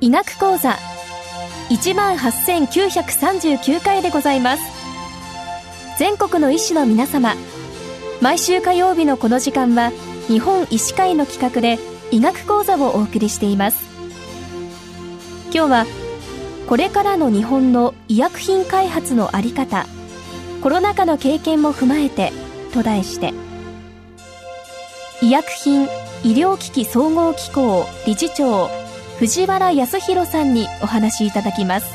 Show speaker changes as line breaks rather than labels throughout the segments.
医学講座。一万八千九百三十九回でございます。全国の医師の皆様。毎週火曜日のこの時間は日本医師会の企画で医学講座をお送りしています。今日はこれからの日本の医薬品開発のあり方コロナ禍の経験も踏まえてと題して医薬品医療機器総合機構理事長藤原康弘さんにお話しいただきます。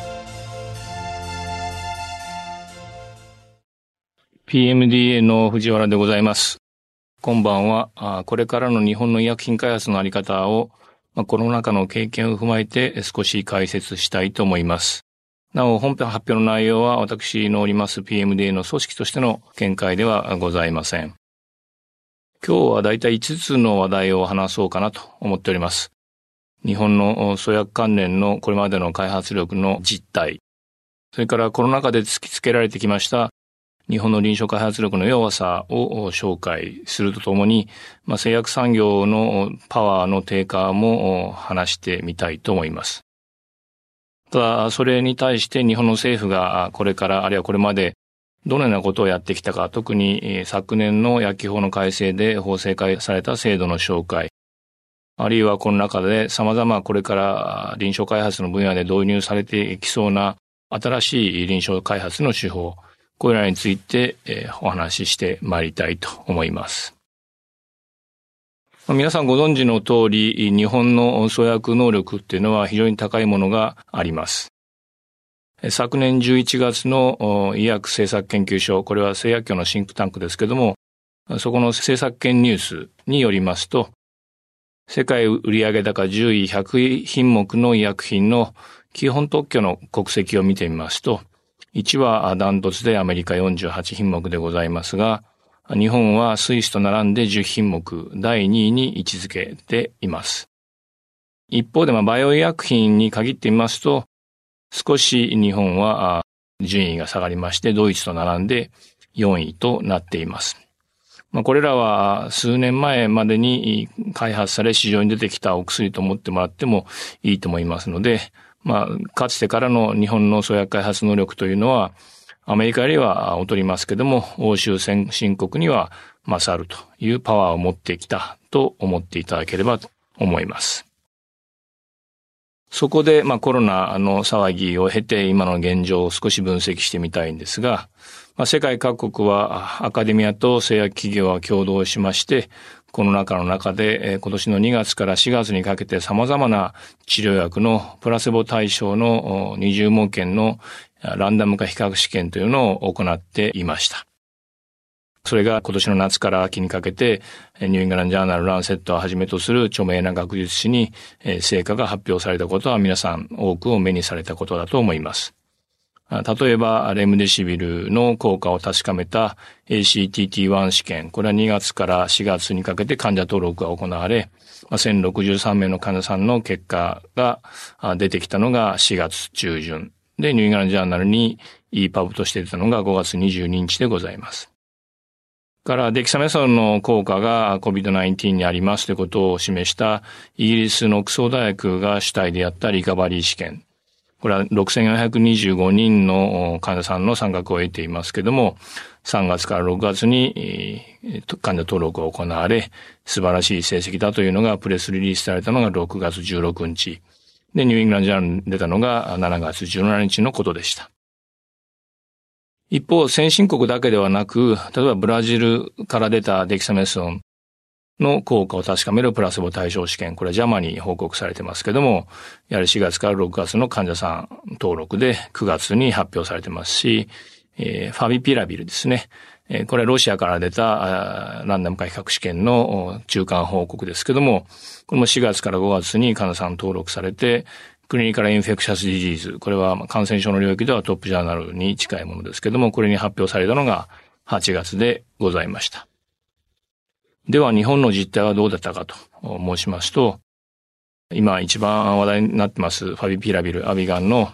PMDA の藤原でございます。今晩は。これからの日本の医薬品開発のあり方をコロナ禍の経験を踏まえて少し解説したいと思いますなお、本編発表の内容は私のおります PMDA の組織としての見解ではございません。今日はだいたい5つの話題を話そうかなと思っております。日本の創薬関連のこれまでの開発力の実態、それからコロナ禍で突きつけられてきました日本の臨床開発力の弱さを紹介するとともに、まあ、製薬産業のパワーの低下も話してみたいと思います。ただ、それに対して日本の政府がこれから、あるいはこれまでどのようなことをやってきたか、特に昨年の薬機法の改正で法制化された制度の紹介、あるいはこの中で様々これから臨床開発の分野で導入されていきそうな新しい臨床開発の手法、これらについてえお話ししてまいりたいと思います。皆さんご存知の通り、日本の創薬能力っていうのは非常に高いものがあります。昨年11月の医薬政策研究所、これは製薬局のシンクタンクですけども、そこの政策研ニュースによりますと、世界売上高10位100品目の医薬品の基本特許の国籍を見てみますと、1はダントツでアメリカ48品目でございますが、日本はスイスと並んで10品目第2位に位置づけています。一方で、まあ、バイオ医薬品に限ってみますと、少し日本は順位が下がりまして、ドイツと並んで4位となっています。まあ、これらは数年前までに開発され市場に出てきたお薬と思ってもらってもいいと思いますので、まあ、かつてからの日本の創薬開発能力というのは、アメリカよりは劣りますけども、欧州先進国には勝るというパワーを持ってきたと思っていただければと思います。そこで、まあ、コロナの騒ぎを経て今の現状を少し分析してみたいんですが、まあ、世界各国はアカデミアと製薬企業は共同しまして、この中の中で、今年の2月から4月にかけて様々な治療薬のプラセボ対象の20毛件のランダム化比較試験というのを行っていました。それが今年の夏から秋にかけて、ニューイングランドジャーナルランセットをはじめとする著名な学術誌に成果が発表されたことは皆さん多くを目にされたことだと思います。例えば、レムデシビルの効果を確かめた ACTT1 試験。これは2月から4月にかけて患者登録が行われ、1063名の患者さんの結果が出てきたのが4月中旬。で、ニューイングランジャーナルに EPUB として出たのが5月22日でございます。から、デキサメソンの効果が COVID-19 にありますということを示したイギリスのクソ大学が主体でやったリカバリー試験。これは6425人の患者さんの参画を得ていますけども、3月から6月に患者登録が行われ、素晴らしい成績だというのがプレスリリースされたのが6月16日。で、ニューイングランドジャーナルに出たのが7月17日のことでした。一方、先進国だけではなく、例えばブラジルから出たデキサメソンの効果を確かめるプラセボ対象試験、これはジャマに報告されてますけども、やはり4月から6月の患者さん登録で9月に発表されてますし、えー、ファビピラビルですね。えー、これはロシアから出たランダム化比較試験の中間報告ですけども、これも4月から5月に患者さん登録されて、 Clinical Infectious Diseases、これは感染症の領域ではトップジャーナルに近いものですけども、これに発表されたのが8月でございました。では日本の実態はどうだったかと申しますと、今一番話題になってますファビピラビル、アビガンの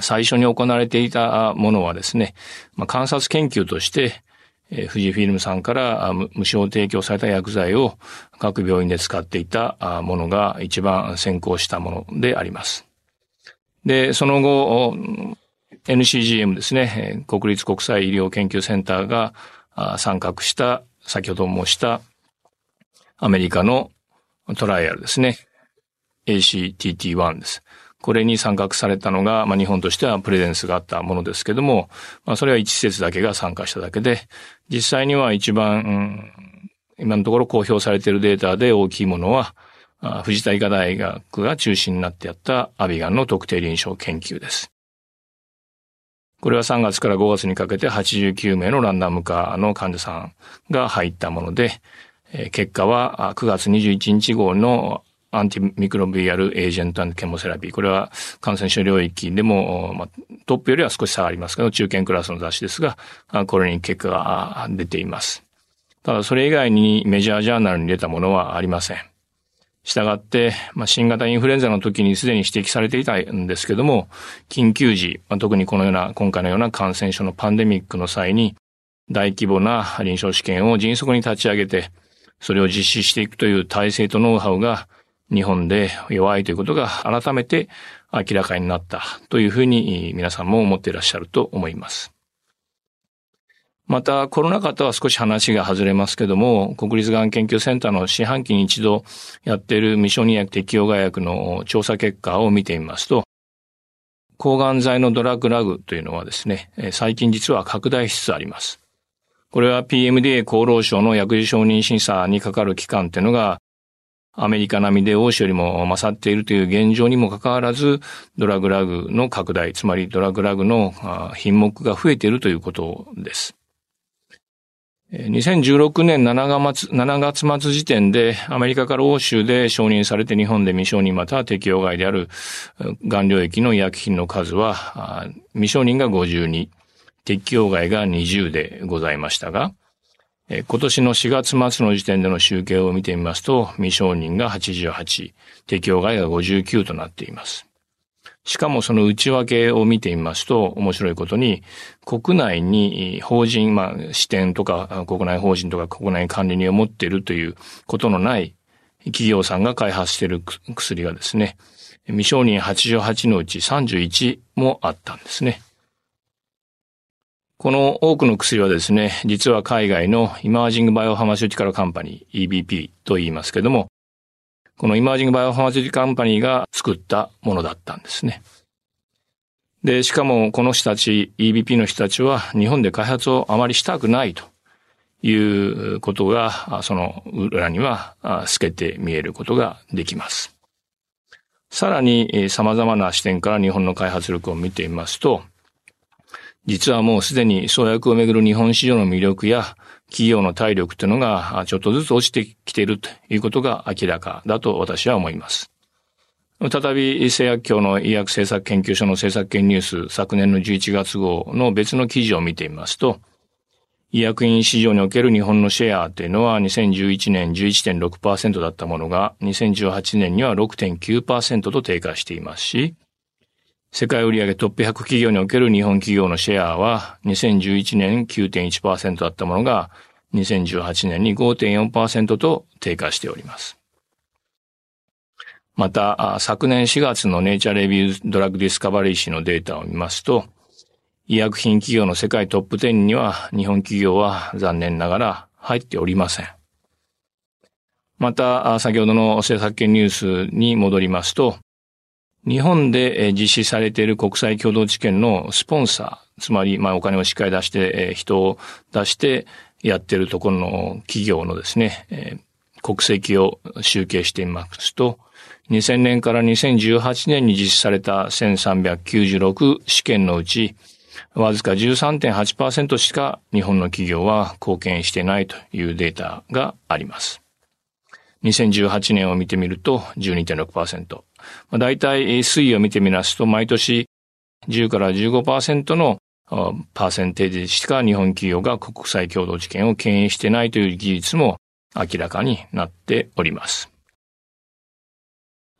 最初に行われていたものはですね、まあ、観察研究として、えー、富士フィルムさんから無償提供された薬剤を各病院で使っていたものが一番先行したものであります。で、その後、NCGM ですね、国立国際医療研究センターが参画した先ほど申したアメリカのトライアルですね。ACTT1 です。これに参画されたのが、まあ、日本としてはプレゼンスがあったものですけども、まあ、それは一施設だけが参加しただけで、実際には一番、うん、今のところ公表されているデータで大きいものは、あ藤田医科大学が中心になってやったアビガンの特定臨床研究です。これは3月から5月にかけて89名のランダム化の患者さんが入ったもので、結果は9月21日号のアンティミクロビアルエージェントケモセラピー。これは感染症領域でも、まあ、トップよりは少し差がりますけど、中堅クラスの雑誌ですが、これに結果が出ています。ただ、それ以外にメジャージャーナルに出たものはありません。したがって、まあ、新型インフルエンザの時にすでに指摘されていたんですけども、緊急時、まあ、特にこのような、今回のような感染症のパンデミックの際に、大規模な臨床試験を迅速に立ち上げて、それを実施していくという体制とノウハウが日本で弱いということが改めて明らかになったというふうに皆さんも思っていらっしゃると思います。また、コロナ禍とは少し話が外れますけども、国立がん研究センターの四半期に一度やっている未承認薬適用外薬の調査結果を見てみますと、抗がん剤のドラッグラグというのはですね、最近実は拡大しつつあります。これは PMDA 厚労省の薬事承認審査にかかる期間っていうのが、アメリカ並みで欧州よりも勝っているという現状にもかかわらず、ドラッグラグの拡大、つまりドラッグラグの品目が増えているということです。2016年7月末 ,7 月末時点でアメリカから欧州で承認されて日本で未承認または適用外であるがん領域の医薬品の数は未承認が52、適用外が20でございましたが、今年の4月末の時点での集計を見てみますと、未承認が88、適用外が59となっています。しかもその内訳を見てみますと、面白いことに、国内に法人、まあ、支店とか、国内法人とか国内管理人を持っているということのない企業さんが開発している薬がですね、未承認88のうち31もあったんですね。この多くの薬はですね、実は海外のイマージングバイオファマシュティカルカンパニー EBP と言いますけども、このイマージングバイオファマシュティカンパニーが作ったものだったんですね。で、しかもこの人たち、EBP の人たちは日本で開発をあまりしたくないということが、その裏には透けて見えることができます。さらに様々な視点から日本の開発力を見てみますと、実はもうすでに創薬をめぐる日本市場の魅力や企業の体力というのがちょっとずつ落ちてきているということが明らかだと私は思います。再び製薬協の医薬政策研究所の政策研ニュース昨年の11月号の別の記事を見てみますと、医薬品市場における日本のシェアというのは2011年11.6%だったものが2018年には6.9%と低下していますし、世界売上トップ100企業における日本企業のシェアは2011年9.1%だったものが2018年に5.4%と低下しております。また、昨年4月のネイチャーレビュードラッグディスカバリー誌のデータを見ますと、医薬品企業の世界トップ10には日本企業は残念ながら入っておりません。また、先ほどの政策研ニュースに戻りますと、日本で実施されている国際共同知見のスポンサー、つまり、まあ、お金をしっかり出して、人を出してやってるところの企業のですね、国籍を集計してみますと、2000年から2018年に実施された1396試験のうち、わずか13.8%しか日本の企業は貢献してないというデータがあります。2018年を見てみると12.6%。まあ、大体推移を見てみますと、毎年10から15%のパーセンテージしか日本企業が国際共同事件を牽引してないという事実も明らかになっております。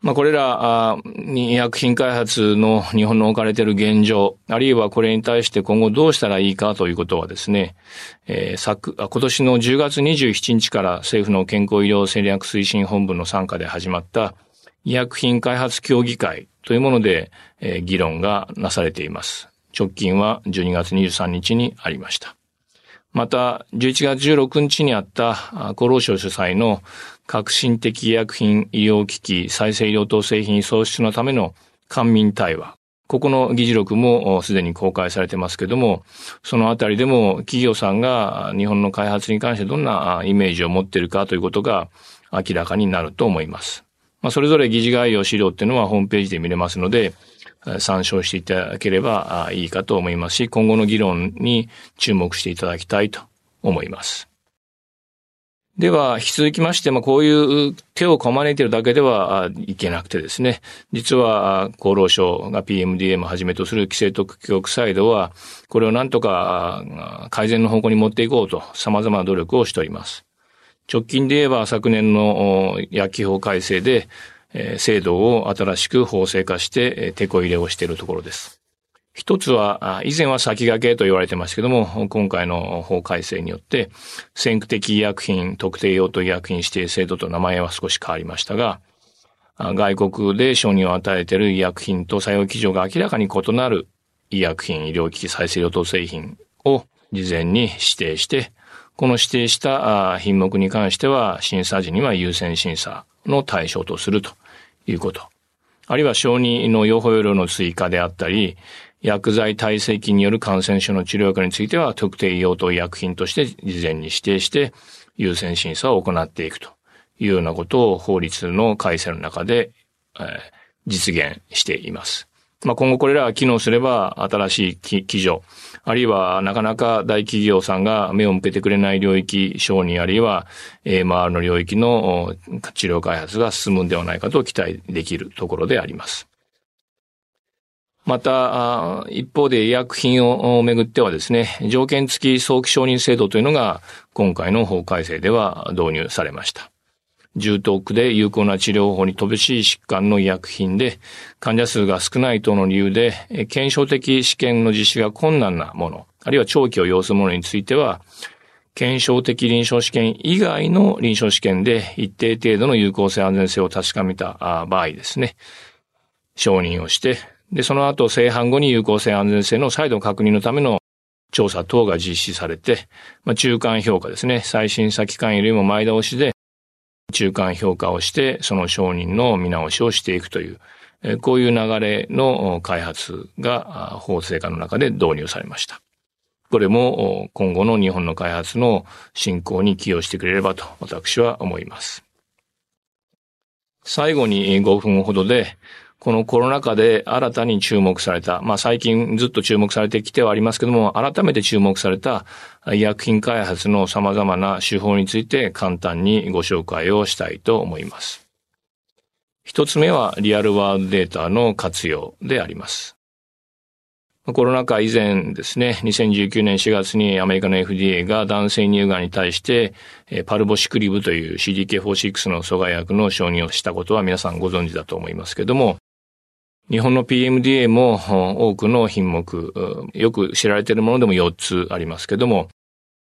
まあ、これら医薬品開発の日本の置かれている現状、あるいはこれに対して今後どうしたらいいかということはですね、えー、昨、今年の10月27日から政府の健康医療戦略推進本部の参加で始まった医薬品開発協議会というもので、えー、議論がなされています。直近は12月23日にありました。また、11月16日にあった厚労省主催の革新的医薬品医療機器再生医療等製品創出のための官民対話。ここの議事録もすでに公開されてますけども、そのあたりでも企業さんが日本の開発に関してどんなイメージを持っているかということが明らかになると思います。まあ、それぞれ議事概要資料っていうのはホームページで見れますので、参照していただければいいかと思いますし、今後の議論に注目していただきたいと思います。では、引き続きまして、まあ、こういう手をこまねいているだけではいけなくてですね、実は厚労省が PMDM をはじめとする規制特許サイドは、これをなんとか改善の方向に持っていこうと様々な努力をしております。直近で言えば昨年の薬機法改正で、え制度を新しく法制化して、手こ入れをしているところです。一つは、以前は先駆けと言われてますけども、今回の法改正によって、先駆的医薬品特定用途医薬品指定制度と名前は少し変わりましたが、外国で承認を与えている医薬品と作用基準が明らかに異なる医薬品、医療機器再生用途製品を事前に指定して、この指定した品目に関しては審査時には優先審査の対象とするということ。あるいは小児の予報量の追加であったり、薬剤耐性菌による感染症の治療薬については特定用途医薬品として事前に指定して優先審査を行っていくというようなことを法律の改正の中で、えー、実現しています。まあ、今後これらが機能すれば新しい基準、あるいはなかなか大企業さんが目を向けてくれない領域、承認あるいは AMR の領域の治療開発が進むんではないかと期待できるところであります。また、一方で医薬品をめぐってはですね、条件付き早期承認制度というのが今回の法改正では導入されました。重篤で有効な治療法に乏しい疾患の医薬品で、患者数が少ないとの理由で、検証的試験の実施が困難なもの、あるいは長期を要するものについては、検証的臨床試験以外の臨床試験で一定程度の有効性安全性を確かめた場合ですね、承認をして、で、その後、製版後に有効性安全性の再度確認のための調査等が実施されて、まあ、中間評価ですね、最新査期間よりも前倒しで、中間評価をして、その承認の見直しをしていくという、こういう流れの開発が法制化の中で導入されました。これも今後の日本の開発の進行に寄与してくれればと私は思います。最後に5分ほどで、このコロナ禍で新たに注目された、まあ最近ずっと注目されてきてはありますけども、改めて注目された医薬品開発の様々な手法について簡単にご紹介をしたいと思います。一つ目はリアルワールドデータの活用であります。コロナ禍以前ですね、2019年4月にアメリカの FDA が男性乳がんに対して、パルボシクリブという CDK46 の阻害薬の承認をしたことは皆さんご存知だと思いますけども、日本の PMDA も多くの品目、よく知られているものでも4つありますけども、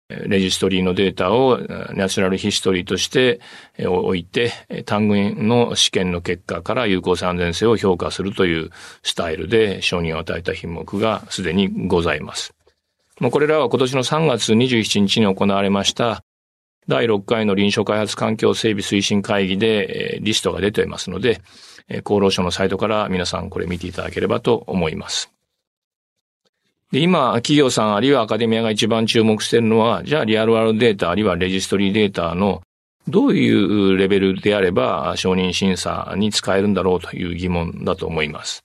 レジストリーのデータをナチュラルヒストリーとして置いて、単群の試験の結果から有効性安全性を評価するというスタイルで承認を与えた品目がすでにございます。これらは今年の3月27日に行われました第6回の臨床開発環境整備推進会議でリストが出ていますので、厚労省のサイトから皆さんこれ見ていただければと思います。で、今、企業さんあるいはアカデミアが一番注目しているのは、じゃあリアルワールドデータあるいはレジストリーデータのどういうレベルであれば承認審査に使えるんだろうという疑問だと思います。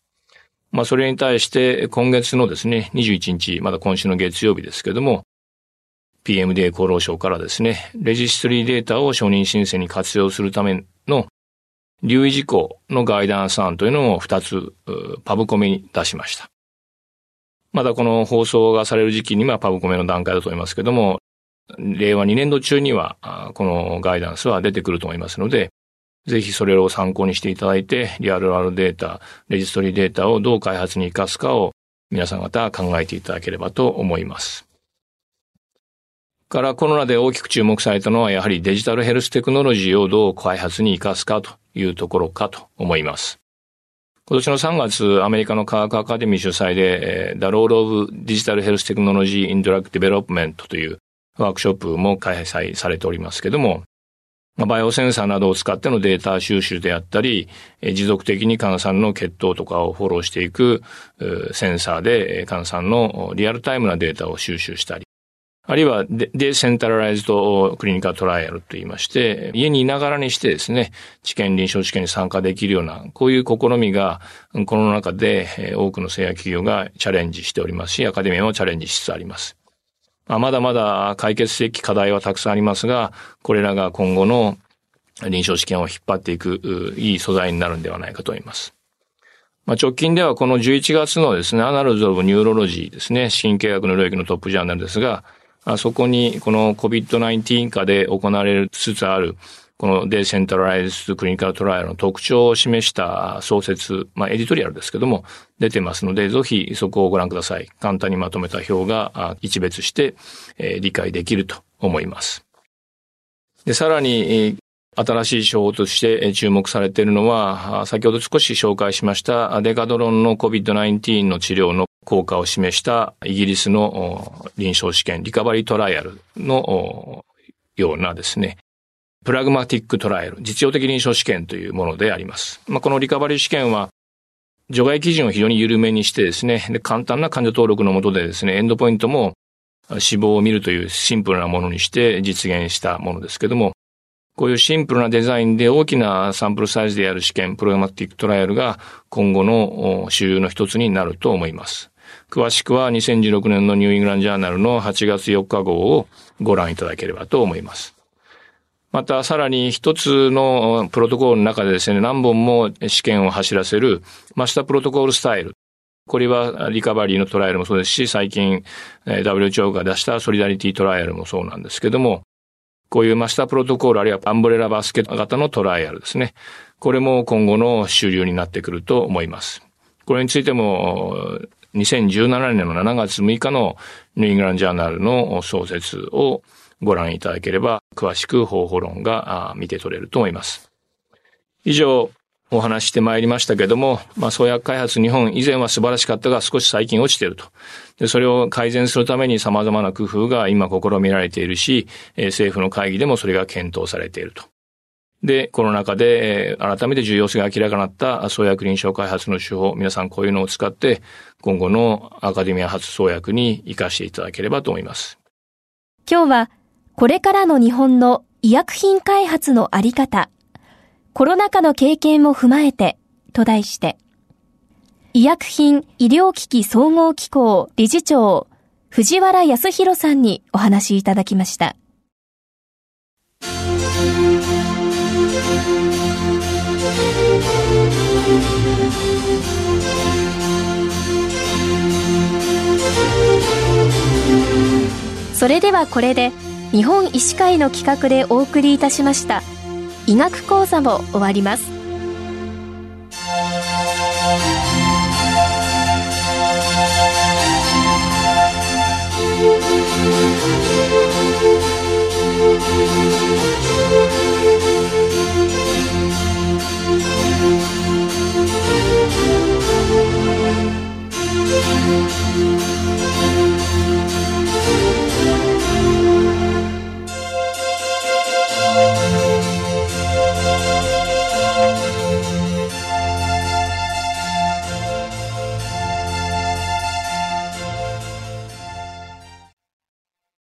まあ、それに対して今月のですね、21日、まだ今週の月曜日ですけども、PMDA 厚労省からですね、レジストリーデータを承認申請に活用するための留意事項のガイダンス案というのを2つパブコメに出しました。まだこの放送がされる時期にはパブコメの段階だと思いますけども、令和2年度中にはこのガイダンスは出てくると思いますので、ぜひそれを参考にしていただいて、リアルワールドデータ、レジストリーデータをどう開発に活かすかを皆さん方考えていただければと思います。からコロナで大きく注目されたのはやはりデジタルヘルステクノロジーをどう開発に活かすかというところかと思います。今年の3月、アメリカの科学アカデミー主催で、The Role of Digital Health Technology in Drug Development というワークショップも開催されておりますけども、バイオセンサーなどを使ってのデータ収集であったり、持続的に患者さんの血糖とかをフォローしていくセンサーで患者さんのリアルタイムなデータを収集したり、あるいはデデセンタラライズドクリニカトライアルと言いまして、家にいながらにしてですね、治験臨床試験に参加できるような、こういう試みが、この中で多くの製薬企業がチャレンジしておりますし、アカデミアもチャレンジしつつあります。まだまだ解決すべき課題はたくさんありますが、これらが今後の臨床試験を引っ張っていくいい素材になるんではないかと思います。まあ、直近ではこの11月のですね、 Annals of Neurology ですね、神経学の領域のトップジャーナルですが、そこにこの COVID-19 下で行われつつあるこのデーセンタライズクリニカルトライアルの特徴を示した創設、まあエディトリアルですけども、出てますので、ぜひそこをご覧ください。簡単にまとめた表が一別して、えー、理解できると思います。で、さらに、新しい手法として注目されているのは、先ほど少し紹介しましたデカドロンの COVID-19 の治療の効果を示したイギリスの臨床試験、リカバリートライアルのようなですね、 pragmatic trial、実用的臨床試験というものであります。まあ、この RECOVERY 試験は、除外基準を非常に緩めにしてですね、で簡単な患者登録のもとでですね、エンドポイントも死亡を見るというシンプルなものにして実現したものですけども、こういうシンプルなデザインで大きなサンプルサイズでやる試験、 pragmatic trial が今後の主流の一つになると思います。詳しくは2016年の New England Journal の8月4日号をご覧いただければと思います。またさらに一つのプロトコールの中でですね、何本も試験を走らせるマスタープロトコールスタイル。これはリカバリーのトライアルもそうですし、最近 WHO が出したソリダリティトライアルもそうなんですけども、こういうマスタープロトコールあるいはアンブレラバスケット型のトライアルですね。これも今後の主流になってくると思います。これについても、2017年の7月6日のニューイングランドジャーナルの創設をご覧いただければ、詳しく方法論が見て取れると思います。以上、お話してまいりましたけども、まあ、創薬開発日本以前は素晴らしかったが少し最近落ちていると。で、それを改善するために様々な工夫が今試みられているし、政府の会議でもそれが検討されていると。で、この中で、改めて重要性が明らかになった創薬臨床開発の手法、皆さんこういうのを使って、今後のアカデミア発創薬に活かしていただければと思います。
今日は、これからの日本の医薬品開発のあり方、コロナ禍の経験も踏まえて、と題して、医薬品医療機器総合機構理事長、藤原康弘さんにお話いただきました。それではこれで日本医師会の企画でお送りいたしました。医学講座も終わります。